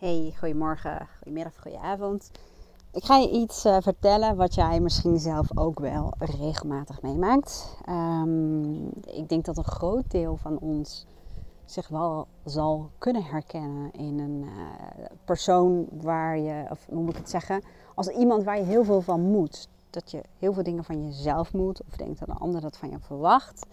Hey, goedemorgen, goedemiddag, goedenavond. Ik ga je iets uh, vertellen wat jij misschien zelf ook wel regelmatig meemaakt. Um, ik denk dat een groot deel van ons zich wel zal kunnen herkennen in een uh, persoon waar je, of hoe moet ik het zeggen, als iemand waar je heel veel van moet. Dat je heel veel dingen van jezelf moet, of denkt dat een ander dat van je verwacht.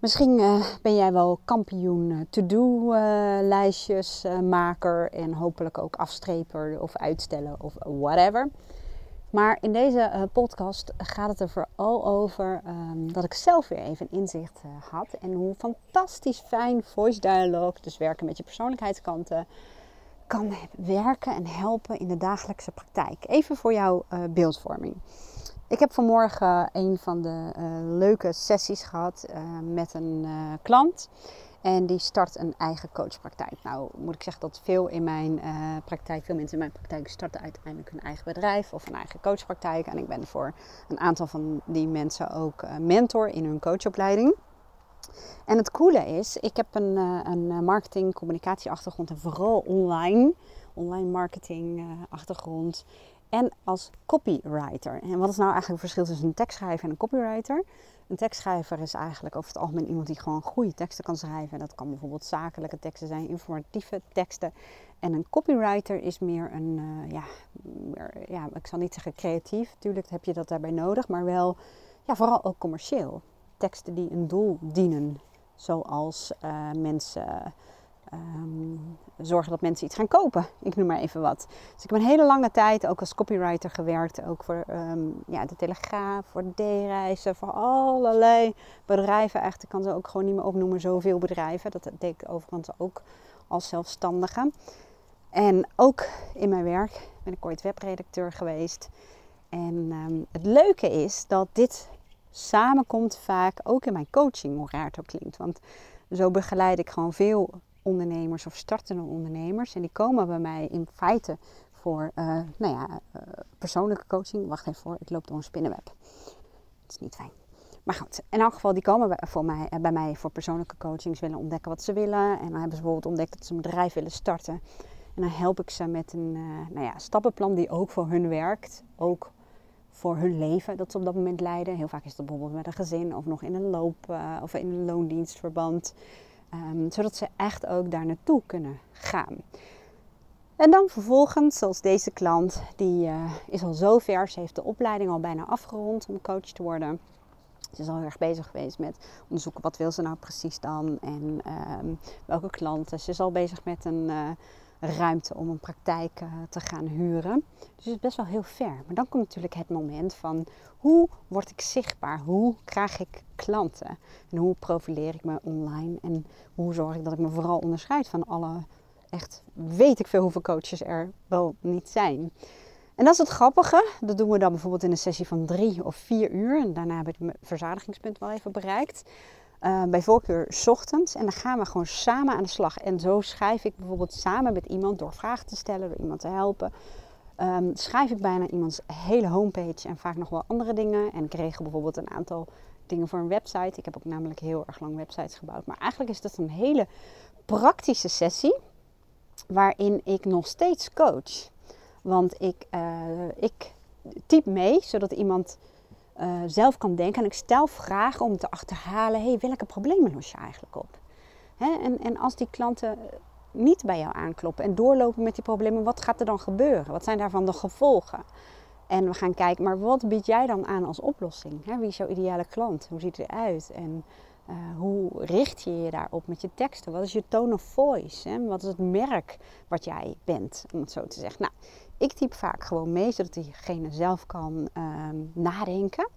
Misschien uh, ben jij wel kampioen uh, to-do-lijstjes uh, maker en hopelijk ook afstreper of uitstellen of whatever. Maar in deze podcast gaat het er vooral over um, dat ik zelf weer even inzicht had en hoe fantastisch fijn voice dialogue, dus werken met je persoonlijkheidskanten, kan werken en helpen in de dagelijkse praktijk. Even voor jouw beeldvorming. Ik heb vanmorgen een van de uh, leuke sessies gehad uh, met een uh, klant. En die start een eigen coachpraktijk. Nou moet ik zeggen dat veel in mijn praktijk, veel mensen in mijn praktijk starten uiteindelijk hun eigen bedrijf of een eigen coachpraktijk. En ik ben voor een aantal van die mensen ook mentor in hun coachopleiding. En het coole is, ik heb een, een marketing, communicatie achtergrond en vooral online, online marketing achtergrond en als copywriter. En wat is nou eigenlijk het verschil tussen een tekstschrijver en een copywriter? Een tekstschrijver is eigenlijk over het algemeen iemand die gewoon goede teksten kan schrijven. Dat kan bijvoorbeeld zakelijke teksten zijn, informatieve teksten. En een copywriter is meer een, uh, ja, meer, ja, ik zal niet zeggen creatief, natuurlijk heb je dat daarbij nodig, maar wel, ja, vooral ook commercieel. Teksten die een doel dienen, zoals uh, mensen um, zorgen dat mensen iets gaan kopen. Ik noem maar even wat. Dus ik heb een hele lange tijd ook als copywriter gewerkt. Ook voor um, ja, de Telegraaf, voor D-reizen, voor allerlei bedrijven. Echt, ik kan ze ook gewoon niet meer opnoemen, zoveel bedrijven. Dat deed ik overigens ook als zelfstandige. En ook in mijn werk ben ik ooit webredacteur geweest. En um, het leuke is dat dit samenkomt vaak ook in mijn coaching, hoe raar het ook klinkt. Want zo begeleid ik gewoon veel ondernemers of startende ondernemers. En die komen bij mij in feite voor uh, nou ja, uh, persoonlijke coaching. Wacht even voor, ik loop door een spinnenweb. Dat is niet fijn. Maar goed, in elk geval, die komen voor mij, uh, bij mij voor persoonlijke coachings, willen ontdekken wat ze willen. En dan hebben ze bijvoorbeeld ontdekt dat ze een bedrijf willen starten. En dan help ik ze met een nou ja, stappenplan die ook voor hun werkt. Ook voor hun leven dat ze op dat moment leiden. Heel vaak is dat bijvoorbeeld met een gezin of nog in een loop- of in een loondienstverband. Um, zodat ze echt ook daar naartoe kunnen gaan. En dan vervolgens, zoals deze klant, die uh, is al zo ver. Ze heeft de opleiding al bijna afgerond om coach te worden. Ze is al heel erg bezig geweest met onderzoeken wat wil ze nou precies dan en um, welke klanten. Ze is al bezig met een uh, ruimte om een praktijk uh, te gaan huren. Dus het is best wel heel ver. Maar dan komt natuurlijk het moment van hoe word ik zichtbaar? Hoe krijg ik klanten? En hoe profileer ik me online? En hoe zorg ik dat ik me vooral onderscheid van alle, echt weet ik veel hoeveel coaches er wel niet zijn. En dat is het grappige. Dat doen we dan bijvoorbeeld in een sessie van drie of vier uur. En daarna heb ik mijn verzadigingspunt wel even bereikt. Uh, bij voorkeur ochtends. En dan gaan we gewoon samen aan de slag. En zo schrijf ik bijvoorbeeld samen met iemand door vragen te stellen, door iemand te helpen. Um, schrijf ik bijna iemands hele homepage en vaak nog wel andere dingen. En ik regel bijvoorbeeld een aantal dingen voor een website. Ik heb ook namelijk heel erg lang websites gebouwd. Maar eigenlijk is dat een hele praktische sessie waarin ik nog steeds coach. Want ik, uh, ik typ mee zodat iemand uh, zelf kan denken. En ik stel vragen om te achterhalen: hey, welke problemen los je eigenlijk op? Hè? En, en als die klanten niet bij jou aankloppen en doorlopen met die problemen, wat gaat er dan gebeuren? Wat zijn daarvan de gevolgen? En we gaan kijken, maar wat bied jij dan aan als oplossing? Wie is jouw ideale klant? Hoe ziet het eruit? En uh, hoe richt je je daarop met je teksten? Wat is je tone of voice? Hè? Wat is het merk wat jij bent, om het zo te zeggen? Nou, ik typ vaak gewoon mee, zodat diegene zelf kan uh, nadenken.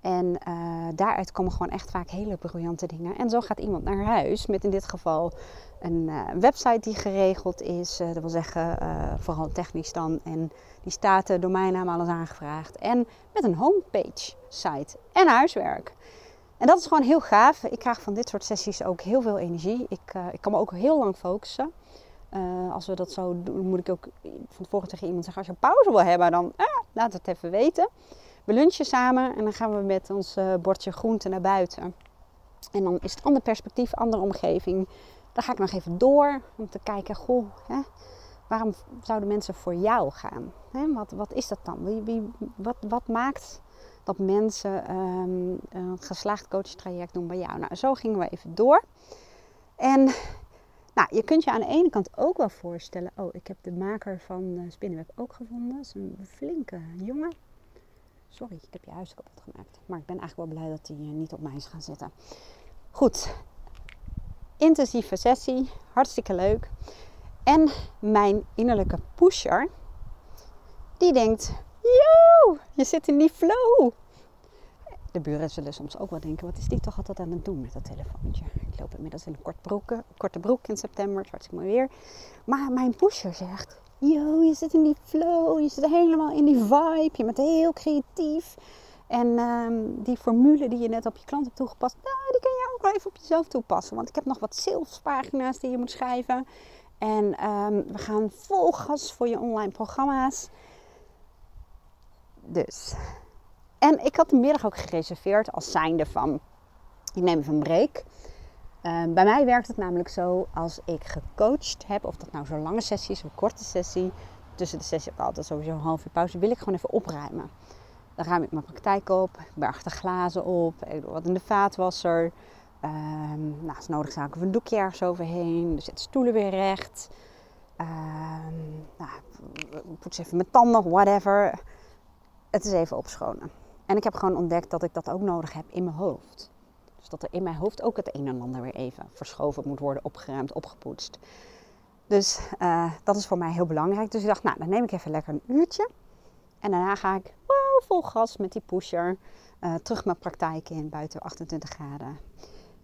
En uh, daaruit komen gewoon echt vaak hele briljante dingen. En zo gaat iemand naar huis met in dit geval een uh, website die geregeld is. Uh, dat wil zeggen, vooral technisch dan. En die staat de domeinnaam alles aangevraagd. En met een homepage site en huiswerk. En dat is gewoon heel gaaf. Ik krijg van dit soort sessies ook heel veel energie. Ik, ik kan me ook heel lang focussen. Als we dat zo doen, moet ik ook van tevoren tegen iemand zeggen: als je pauze wil hebben, dan laat het even weten. We lunchen samen en dan gaan we met ons uh, bordje groente naar buiten. En dan is het ander perspectief, andere omgeving. Dan ga ik nog even door om te kijken, goh, hè, waarom zouden mensen voor jou gaan? Hè? Wat, wat is dat dan? Wie, wie, wat, wat maakt dat mensen um, een geslaagd coachtraject doen bij jou? Nou, zo gingen we even door. En nou, je kunt je aan de ene kant ook wel voorstellen. Oh, ik heb de maker van uh, Spinnenweb ook gevonden. Dat is een flinke jongen. Sorry, ik heb je huis kapot gemaakt. Maar ik ben eigenlijk wel blij dat hij uh, niet op mij is gaan zitten. Goed. Intensieve sessie. Hartstikke leuk. En mijn innerlijke pusher, die denkt: Yo, je zit in die flow. De buren zullen soms ook wel denken: wat is die toch altijd aan het doen met dat telefoontje? Ik loop inmiddels in een korte broek in september, het is hartstikke mooi weer. Maar mijn pusher zegt: Yo, je zit in die flow, je zit helemaal in die vibe, je bent heel creatief. En um, die formule die je net op je klant hebt toegepast, nou, die kan je ook wel even op jezelf toepassen. Want ik heb nog wat salespagina's die je moet schrijven. En um, we gaan vol gas voor je online programma's. Dus. En ik had de middag ook gereserveerd als zijnde van, ik neem even een break. Um, bij mij werkt het namelijk zo als ik gecoacht heb, of dat nou zo'n lange sessie is of een korte sessie. Tussen de sessie heb ik altijd sowieso een half uur pauze. Wil ik gewoon even opruimen. Dan ruim ik mijn praktijk op, ik berg de glazen op, ik doe wat in de vaatwasser. Um, nou, als nodig zaken we een doekje ergens overheen. Dus zet stoelen weer recht. Um, nou, poets even mijn tanden, whatever. Het is even opschonen. En ik heb gewoon ontdekt dat ik dat ook nodig heb in mijn hoofd. Dus dat er in mijn hoofd ook het een en ander weer even verschoven moet worden, opgeruimd, opgepoetst. Dus uh, dat is voor mij heel belangrijk. Dus ik dacht, nou, dan neem ik even lekker een uurtje. En daarna ga ik wow, vol gas met die pusher uh, terug mijn praktijk in, buiten 28 graden.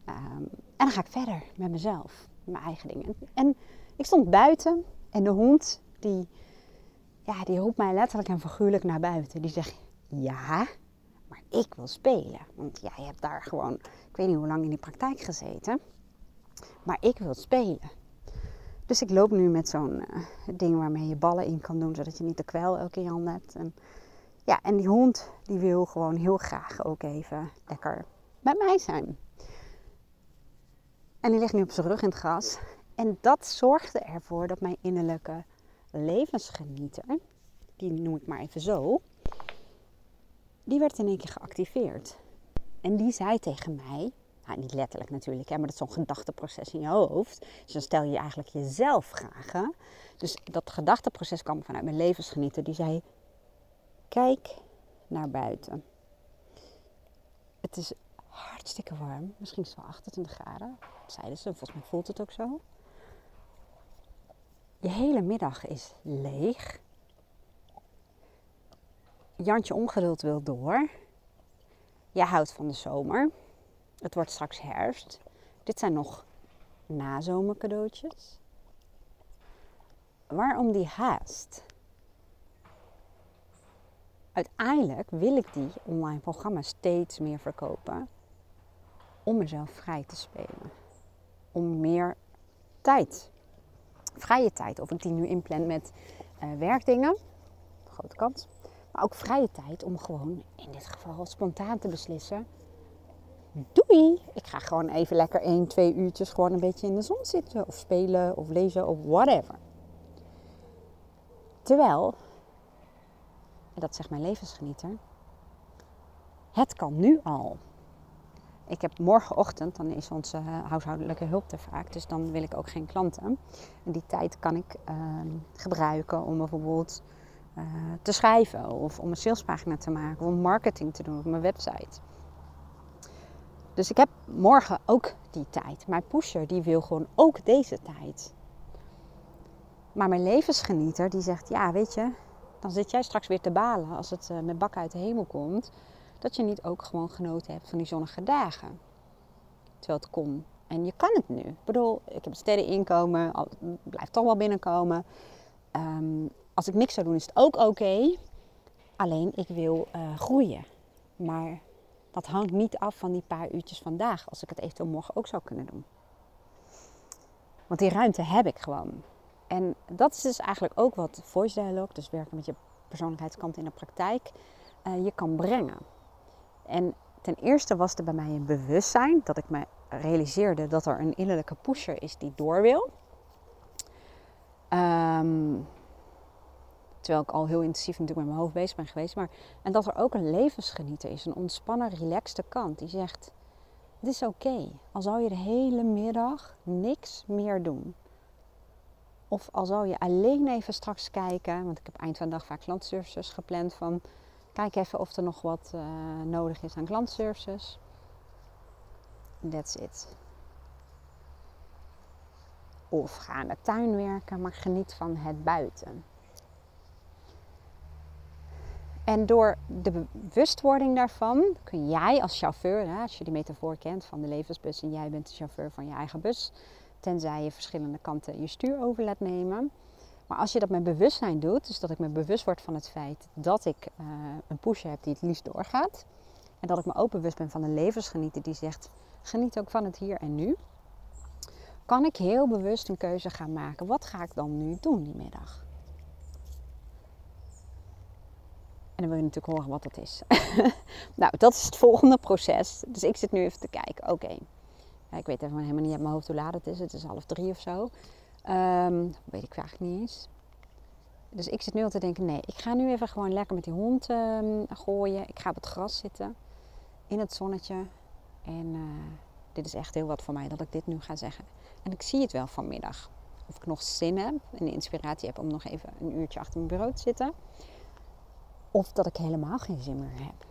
Um, en dan ga ik verder met mezelf, mijn eigen dingen. En ik stond buiten en de hond, die, ja, die roept mij letterlijk en figuurlijk naar buiten. Die zegt, ja, maar ik wil spelen. Want ja, je hebt daar gewoon, ik weet niet hoe lang in die praktijk gezeten. Maar ik wil spelen. Dus ik loop nu met zo'n uh, ding waarmee je ballen in kan doen, zodat je niet de kwel elke in je hand hebt. En, ja, en die hond die wil gewoon heel graag ook even lekker met mij zijn. En die ligt nu op zijn rug in het gras. En dat zorgde ervoor dat mijn innerlijke levensgenieter, die noem ik maar even zo, die werd in één keer geactiveerd. En die zei tegen mij, nou, niet letterlijk natuurlijk, hè, maar dat is zo'n gedachteproces in je hoofd. Dus dan stel je eigenlijk jezelf vragen. Dus dat gedachteproces kwam vanuit mijn levensgenieter. Die zei, kijk naar buiten. Het is hartstikke warm. Misschien is het wel 28 graden. zeiden ze. Volgens mij voelt het ook zo. Je hele middag is leeg. Jantje ongeduld wil door. Jij houdt van de zomer. Het wordt straks herfst. Dit zijn nog nazomercadeautjes. Waarom die haast? Uiteindelijk wil ik die online programma's steeds meer verkopen om mezelf vrij te spelen. Om meer tijd, vrije tijd, of ik die nu inplan met uh, werkdingen, grote kans, maar ook vrije tijd om gewoon in dit geval spontaan te beslissen. Doei! Ik ga gewoon even lekker 1, 2 uurtjes gewoon een beetje in de zon zitten, of spelen, of lezen, of whatever. Terwijl, en dat zegt mijn levensgenieter, het kan nu al. Ik heb morgenochtend, dan is onze huishoudelijke hulp er vaak, dus dan wil ik ook geen klanten. En die tijd kan ik uh, gebruiken om bijvoorbeeld uh, te schrijven of om een salespagina te maken of om marketing te doen op mijn website. Dus ik heb morgen ook die tijd. Mijn pusher die wil gewoon ook deze tijd. Maar mijn levensgenieter die zegt, ja weet je, dan zit jij straks weer te balen als het uh, met bakken uit de hemel komt dat je niet ook gewoon genoten hebt van die zonnige dagen. Terwijl het kon. En je kan het nu. Ik bedoel, ik heb een sterreninkomen, blijft toch wel binnenkomen. Um, als ik niks zou doen, is het ook oké. Alleen ik wil uh, groeien. Maar dat hangt niet af van die paar uurtjes vandaag, als ik het eventueel morgen ook zou kunnen doen. Want die ruimte heb ik gewoon. En dat is dus eigenlijk ook wat voice dialogue, dus werken met je persoonlijkheidskant in de praktijk, uh, je kan brengen. En ten eerste was er bij mij een bewustzijn dat ik me realiseerde dat er een innerlijke pusher is die door wil. Um, Terwijl ik al heel intensief natuurlijk met mijn hoofd bezig ben geweest. Maar, en dat er ook een levensgenieter is. Een ontspannen, relaxte kant. Die zegt, het is oké. Al zou je de hele middag niks meer doen. Of al zou je alleen even straks kijken. Want ik heb eind van de dag vaak klantservices gepland. Van kijk even of er nog wat uh, nodig is aan klantservices. That's it. Of ga in de tuin werken, maar geniet van het buiten. En door de bewustwording daarvan kun jij als chauffeur, als je die metafoor kent van de levensbus en jij bent de chauffeur van je eigen bus, tenzij je verschillende kanten je stuur over laat nemen. Maar als je dat met bewustzijn doet, dus dat ik me bewust word van het feit dat ik uh, een pusher heb die het liefst doorgaat, en dat ik me ook bewust ben van een levensgenieter die zegt: geniet ook van het hier en nu, kan ik heel bewust een keuze gaan maken. Wat ga ik dan nu doen die middag? En dan wil je natuurlijk horen wat dat is. nou, dat is het volgende proces. Dus ik zit nu even te kijken. Oké, ik weet even helemaal niet uit mijn hoofd hoe laat het is. Het is half drie of zo. Um, weet ik eigenlijk niet eens. Dus ik zit nu al te denken, nee, ik ga nu even gewoon lekker met die hond um, gooien. Ik ga op het gras zitten, in het zonnetje. En uh, dit is echt heel wat voor mij dat ik dit nu ga zeggen. En ik zie het wel vanmiddag. Of ik nog zin heb en inspiratie heb om nog even een uurtje achter mijn bureau te zitten. Of dat ik helemaal geen zin meer heb.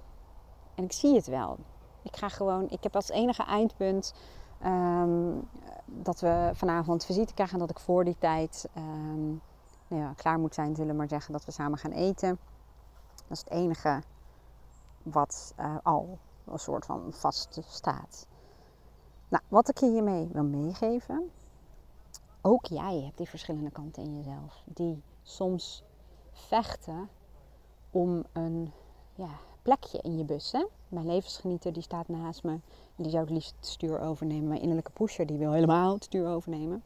En ik zie het wel. Ik ga gewoon, ik heb als enige eindpunt um, dat we vanavond visite krijgen en dat ik voor die tijd um, nou ja, klaar moet zijn, zullen we maar zeggen, dat we samen gaan eten. Dat is het enige wat uh, al een soort van vast staat. Nou, wat ik je hiermee wil meegeven, ook jij hebt die verschillende kanten in jezelf, die soms vechten om een ja, plekje in je bus. Hè? Mijn levensgenieter die staat naast me. Die zou het liefst het stuur overnemen. Mijn innerlijke pusher die wil helemaal het stuur overnemen.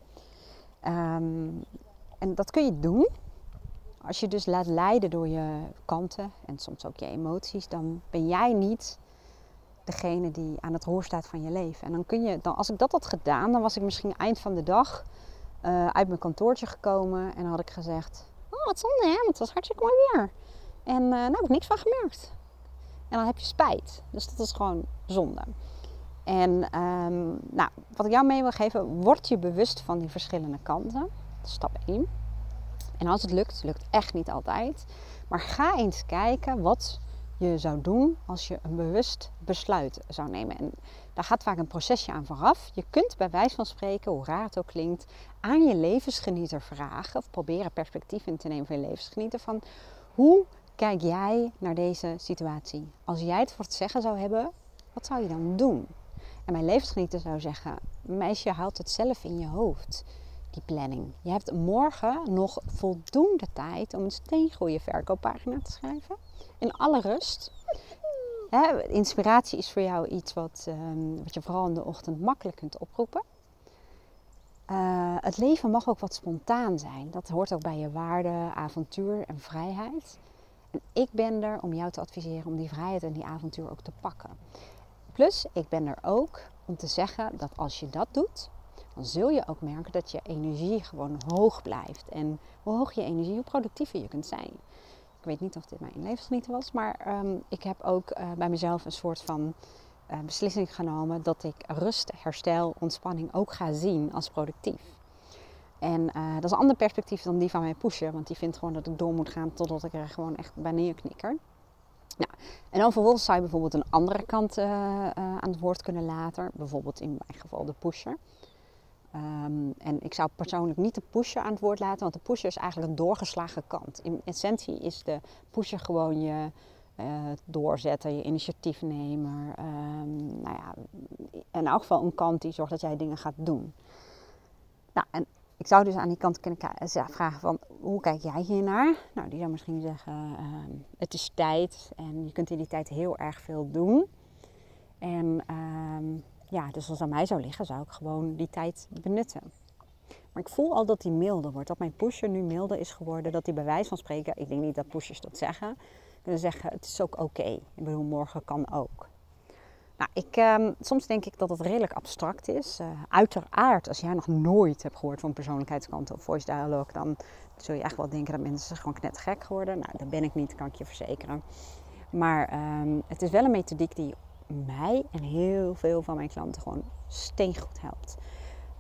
Ehm, en dat kun je doen. Als je dus laat leiden door je kanten en soms ook je emoties, dan ben jij niet degene die aan het roer staat van je leven. En dan kun je, dan, als ik dat had gedaan, dan was ik misschien eind van de dag uh, uit mijn kantoortje gekomen en had ik gezegd: Oh, wat zonde hè, want het was hartstikke mooi weer. En uh, nou heb ik niks van gemerkt. En dan heb je spijt. Dus dat is gewoon zonde. En um, nou, wat ik jou mee wil geven, word je bewust van die verschillende kanten. Stap 1. En als het lukt, lukt echt niet altijd. Maar ga eens kijken wat je zou doen als je een bewust besluit zou nemen. En daar gaat vaak een procesje aan vooraf. Je kunt bij wijze van spreken, hoe raar het ook klinkt, aan je levensgenieter vragen of proberen perspectief in te nemen van je levensgenieter van hoe kijk jij naar deze situatie? Als jij het voor het zeggen zou hebben, wat zou je dan doen? En mijn levensgenieter zou zeggen: Meisje, haalt het zelf in je hoofd, die planning. Je hebt morgen nog voldoende tijd om een steengoede verkooppagina te schrijven. In alle rust. inspiratie is voor jou iets wat, ehm, wat je vooral in de ochtend makkelijk kunt oproepen. Uh, het leven mag ook wat spontaan zijn. Dat hoort ook bij je waarde, avontuur en vrijheid. En ik ben er om jou te adviseren om die vrijheid en die avontuur ook te pakken. Plus, ik ben er ook om te zeggen dat als je dat doet, dan zul je ook merken dat je energie gewoon hoog blijft. En hoe hoog je energie, hoe productiever je kunt zijn. Ik weet niet of dit mijn levensgenieten was, maar um, ik heb ook uh, bij mezelf een soort van uh, beslissing genomen dat ik rust, herstel, ontspanning ook ga zien als productief. En uh, dat is een ander perspectief dan die van mijn pusher. Want die vindt gewoon dat ik door moet gaan totdat ik er gewoon echt bij neerknikker. Nou, en dan vervolgens zou je bijvoorbeeld een andere kant uh, uh, aan het woord kunnen laten. Bijvoorbeeld in mijn geval de pusher. Um, en ik zou persoonlijk niet de pusher aan het woord laten, want de pusher is eigenlijk een doorgeslagen kant. In essentie is de pusher gewoon je uh, doorzetter, je initiatiefnemer. Um, nou ja, in elk geval een kant die zorgt dat jij dingen gaat doen. Nou, en ik zou dus aan die kant kunnen vragen van hoe kijk jij hiernaar? Nou, die zou misschien zeggen uh, het is tijd en je kunt in die tijd heel erg veel doen. En uh, ja, dus als het aan mij zou liggen, zou ik gewoon die tijd benutten. Maar ik voel al dat die milder wordt. Dat mijn pusher nu milder is geworden. Dat die bij wijze van spreken, ik denk niet dat pushers dat zeggen, kunnen zeggen het is ook oké. Okay. Ik bedoel, morgen kan ook. Nou, ik, ehm, soms denk ik dat het redelijk abstract is. Uh, uiteraard, als jij nog nooit hebt gehoord van persoonlijkheidskanten of voice dialogue, dan zul je echt wel denken dat mensen gewoon knettergek geworden. Nou, dat ben ik niet, kan ik je verzekeren. Maar ehm, het is wel een methodiek die mij en heel veel van mijn klanten gewoon steengoed helpt.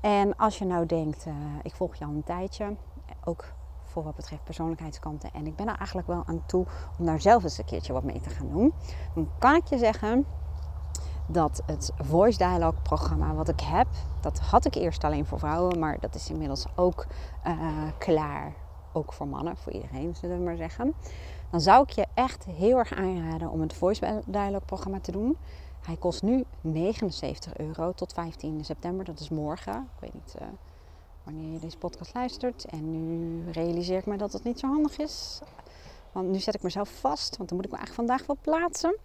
En als je nou denkt, uh, ik volg je al een tijdje, ook voor wat betreft persoonlijkheidskanten. En ik ben er eigenlijk wel aan toe om daar zelf eens een keertje wat mee te gaan doen. Dan kan ik je zeggen dat het Voice Dialogue programma wat ik heb, dat had ik eerst alleen voor vrouwen, maar dat is inmiddels ook uh, klaar. Ook voor mannen, voor iedereen zullen we maar zeggen. Dan zou ik je echt heel erg aanraden om het Voice Dialogue programma te doen. Hij kost nu 79 euro tot 15 september, dat is morgen. Ik weet niet uh, wanneer je deze podcast luistert. En nu realiseer ik me dat het niet zo handig is. Want nu zet ik mezelf vast, want dan moet ik me eigenlijk vandaag wel plaatsen.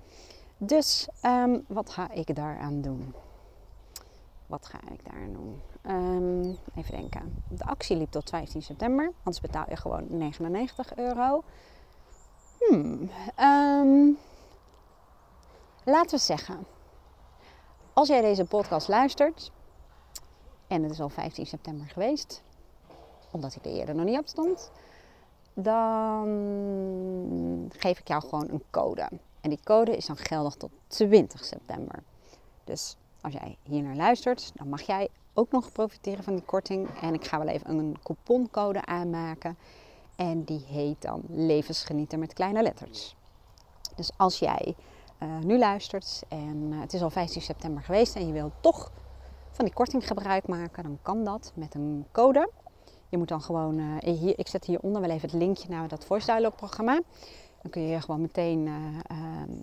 Dus um, wat ga ik daaraan doen? Wat ga ik daar doen? Um, even denken. De actie liep tot 15 september. Anders betaal je gewoon 99 euro. Hmm. Um, laten we zeggen. Als jij deze podcast luistert. En het is al 15 september geweest. Omdat ik er eerder nog niet op stond. Dan geef ik jou gewoon een code. En die code is dan geldig tot 20 september. Dus als jij hier naar luistert, dan mag jij ook nog profiteren van die korting. En ik ga wel even een couponcode aanmaken. En die heet dan Levensgenieten met kleine letters. Dus als jij uh, nu luistert en uh, het is al 15 september geweest en je wilt toch van die korting gebruik maken, dan kan dat met een code. Je moet dan gewoon, uh, hier, ik zet hieronder wel even het linkje naar dat voice dialogue programma. Dan kun je gewoon meteen uh,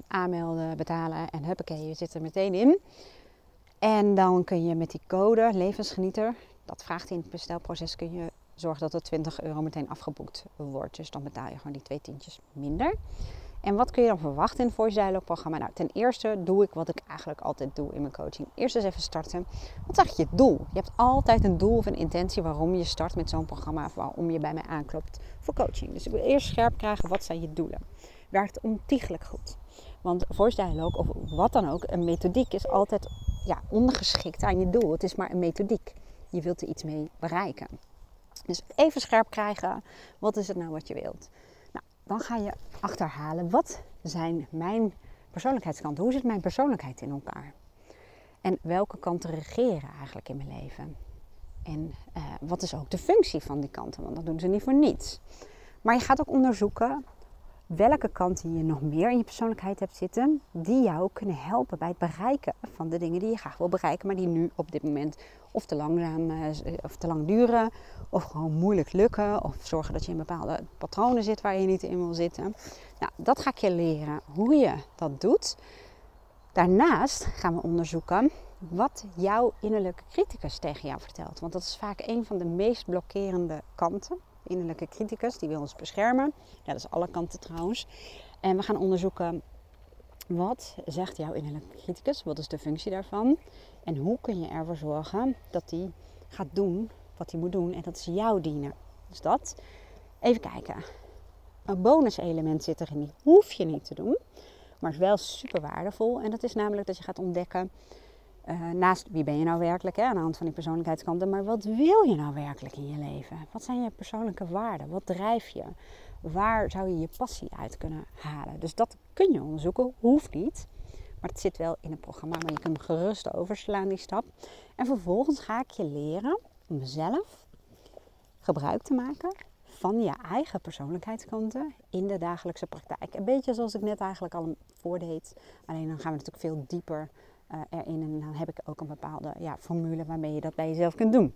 aanmelden, betalen en huppakee, je zit er meteen in. En dan kun je met die code levensgenieter, dat vraagt in het bestelproces, kun je zorgen dat er 20 euro meteen afgeboekt wordt. Dus dan betaal je gewoon die twee tientjes minder. En wat kun je dan verwachten in het Voice Dialogue programma? Nou, ten eerste doe ik wat ik eigenlijk altijd doe in mijn coaching. Eerst eens even starten. Wat is eigenlijk je doel? Je hebt altijd een doel of een intentie waarom je start met zo'n programma. Of waarom je bij mij aanklopt voor coaching. Dus ik wil eerst scherp krijgen, wat zijn je doelen? Werkt ontiegelijk goed. Want Voice Dialogue of wat dan ook, een methodiek is altijd ja, ondergeschikt aan je doel. Het is maar een methodiek. Je wilt er iets mee bereiken. Dus even scherp krijgen, wat is het nou wat je wilt? Dan ga je achterhalen wat zijn mijn persoonlijkheidskanten. Hoe zit mijn persoonlijkheid in elkaar? En welke kanten regeren eigenlijk in mijn leven? En uh, wat is ook de functie van die kanten? Want dat doen ze niet voor niets. Maar je gaat ook onderzoeken welke kanten je nog meer in je persoonlijkheid hebt zitten, die jou kunnen helpen bij het bereiken van de dingen die je graag wil bereiken, maar die nu op dit moment of te langzaam eh, of te lang duren, of gewoon moeilijk lukken, of zorgen dat je in bepaalde patronen zit waar je niet in wil zitten. Nou, dat ga ik je leren hoe je dat doet. Daarnaast gaan we onderzoeken wat jouw innerlijke criticus tegen jou vertelt. Want dat is vaak een van de meest blokkerende kanten innerlijke criticus, die wil ons beschermen. Ja, dat is alle kanten trouwens. En we gaan onderzoeken wat zegt jouw innerlijke criticus, wat is de functie daarvan en hoe kun je ervoor zorgen dat die gaat doen wat hij moet doen en dat is jou dienen. Dus dat. Even kijken. Een bonuselement zit erin, die hoef je niet te doen, maar is wel super waardevol. En dat is namelijk dat je gaat ontdekken uh, naast wie ben je nou werkelijk hè, aan de hand van die persoonlijkheidskanten, maar wat wil je nou werkelijk in je leven? Wat zijn je persoonlijke waarden? Wat drijf je? Waar zou je je passie uit kunnen halen? Dus dat kun je onderzoeken, hoeft niet. Maar het zit wel in het programma, maar je kunt hem gerust overslaan, die stap. En vervolgens ga ik je leren om zelf gebruik te maken van je eigen persoonlijkheidskanten in de dagelijkse praktijk. Een beetje zoals ik net eigenlijk al voordeed. Alleen dan gaan we natuurlijk veel dieper uh, erin. En dan heb ik ook een bepaalde ja, formule waarmee je dat bij jezelf kunt doen.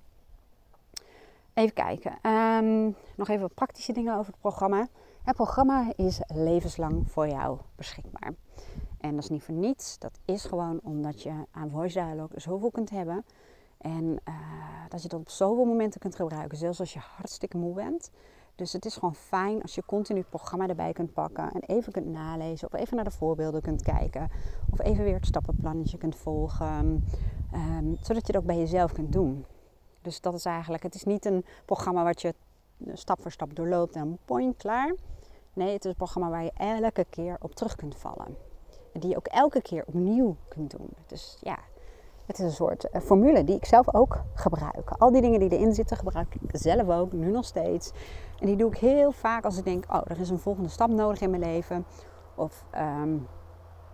Even kijken. Um, nog even praktische dingen over het programma. Het programma is levenslang voor jou beschikbaar. En dat is niet voor niets. Dat is gewoon omdat je aan Voice Dialogue zoveel kunt hebben. En uh, dat je dat op zoveel momenten kunt gebruiken. Zelfs als je hartstikke moe bent. Dus het is gewoon fijn als je continu het programma erbij kunt pakken en even kunt nalezen of even naar de voorbeelden kunt kijken of even weer het stappenplannetje kunt volgen, um, zodat je het ook bij jezelf kunt doen. Dus dat is eigenlijk, het is niet een programma wat je stap voor stap doorloopt en point klaar. Nee, het is een programma waar je elke keer op terug kunt vallen. die je ook elke keer opnieuw kunt doen. Dus ja, het is een soort eh, formule die ik zelf ook gebruik. Al die dingen die erin zitten gebruik ik zelf ook, nu nog steeds. En die doe ik heel vaak als ik denk, oh, er is een volgende stap nodig in mijn leven. Of um,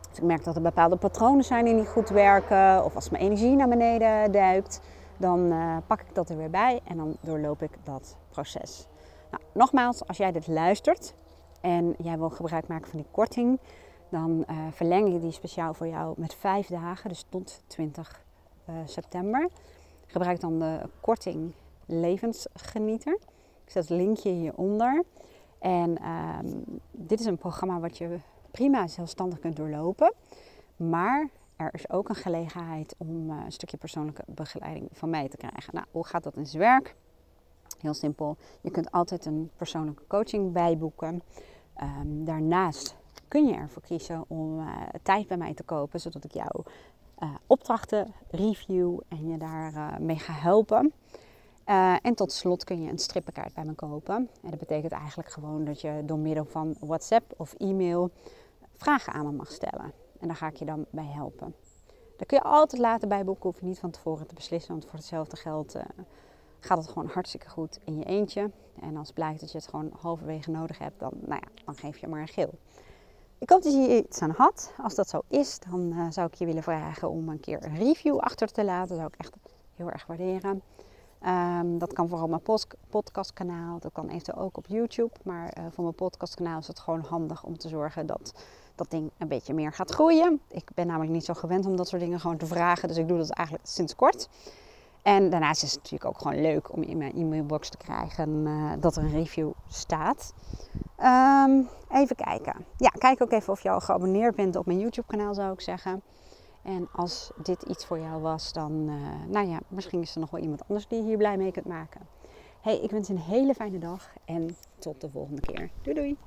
als ik merk dat er bepaalde patronen zijn die niet goed werken. Of als mijn energie naar beneden duikt. Dan uh, pak ik dat er weer bij en dan doorloop ik dat proces. Nou, nogmaals, als jij dit luistert en jij wil gebruik maken van die korting, dan uh, verleng ik die speciaal voor jou met vijf dagen, dus tot 20 eh, september. Gebruik dan de korting Levensgenieter. Ik zet het linkje hieronder. En um, dit is een programma wat je prima zelfstandig kunt doorlopen. Maar er is ook een gelegenheid om uh, een stukje persoonlijke begeleiding van mij te krijgen. Nou, hoe gaat dat in zijn werk? Heel simpel. Je kunt altijd een persoonlijke coaching bijboeken. Um, daarnaast kun je ervoor kiezen om uh, tijd bij mij te kopen, zodat ik jou opdrachten review en je daar uh, mee ga helpen. en tot slot kun je een strippenkaart bij me kopen. En dat betekent eigenlijk gewoon dat je door middel van WhatsApp of e-mail vragen aan me mag stellen. En daar ga ik je dan bij helpen. Daar kun je altijd later bij boeken, hoef je niet van tevoren te beslissen. Want voor hetzelfde geld gaat het gewoon hartstikke goed in je eentje. En als blijkt dat je het gewoon halverwege nodig hebt, dan, nou ja, dan geef je maar een geel. Ik hoop dat je iets aan had. Als dat zo is, dan uh, zou ik je willen vragen om een keer een review achter te laten. Dat zou ik echt heel erg waarderen. Um, dat kan vooral mijn podcastkanaal. Dat kan eventueel ook op YouTube. Maar uh, voor mijn podcastkanaal is het gewoon handig om te zorgen dat dat ding een beetje meer gaat groeien. Ik ben namelijk niet zo gewend om dat soort dingen gewoon te vragen. Dus ik doe dat eigenlijk sinds kort. En daarnaast is het natuurlijk ook gewoon leuk om in mijn e-mailbox te krijgen uh, dat er een review staat. Um, even kijken. Ja, kijk ook even of je al geabonneerd bent op mijn YouTube kanaal zou ik zeggen. En als dit iets voor jou was, dan, uh, nou ja, misschien is er nog wel iemand anders die je hier blij mee kunt maken. Hey, ik wens je een hele fijne dag en tot de volgende keer. Doei doei!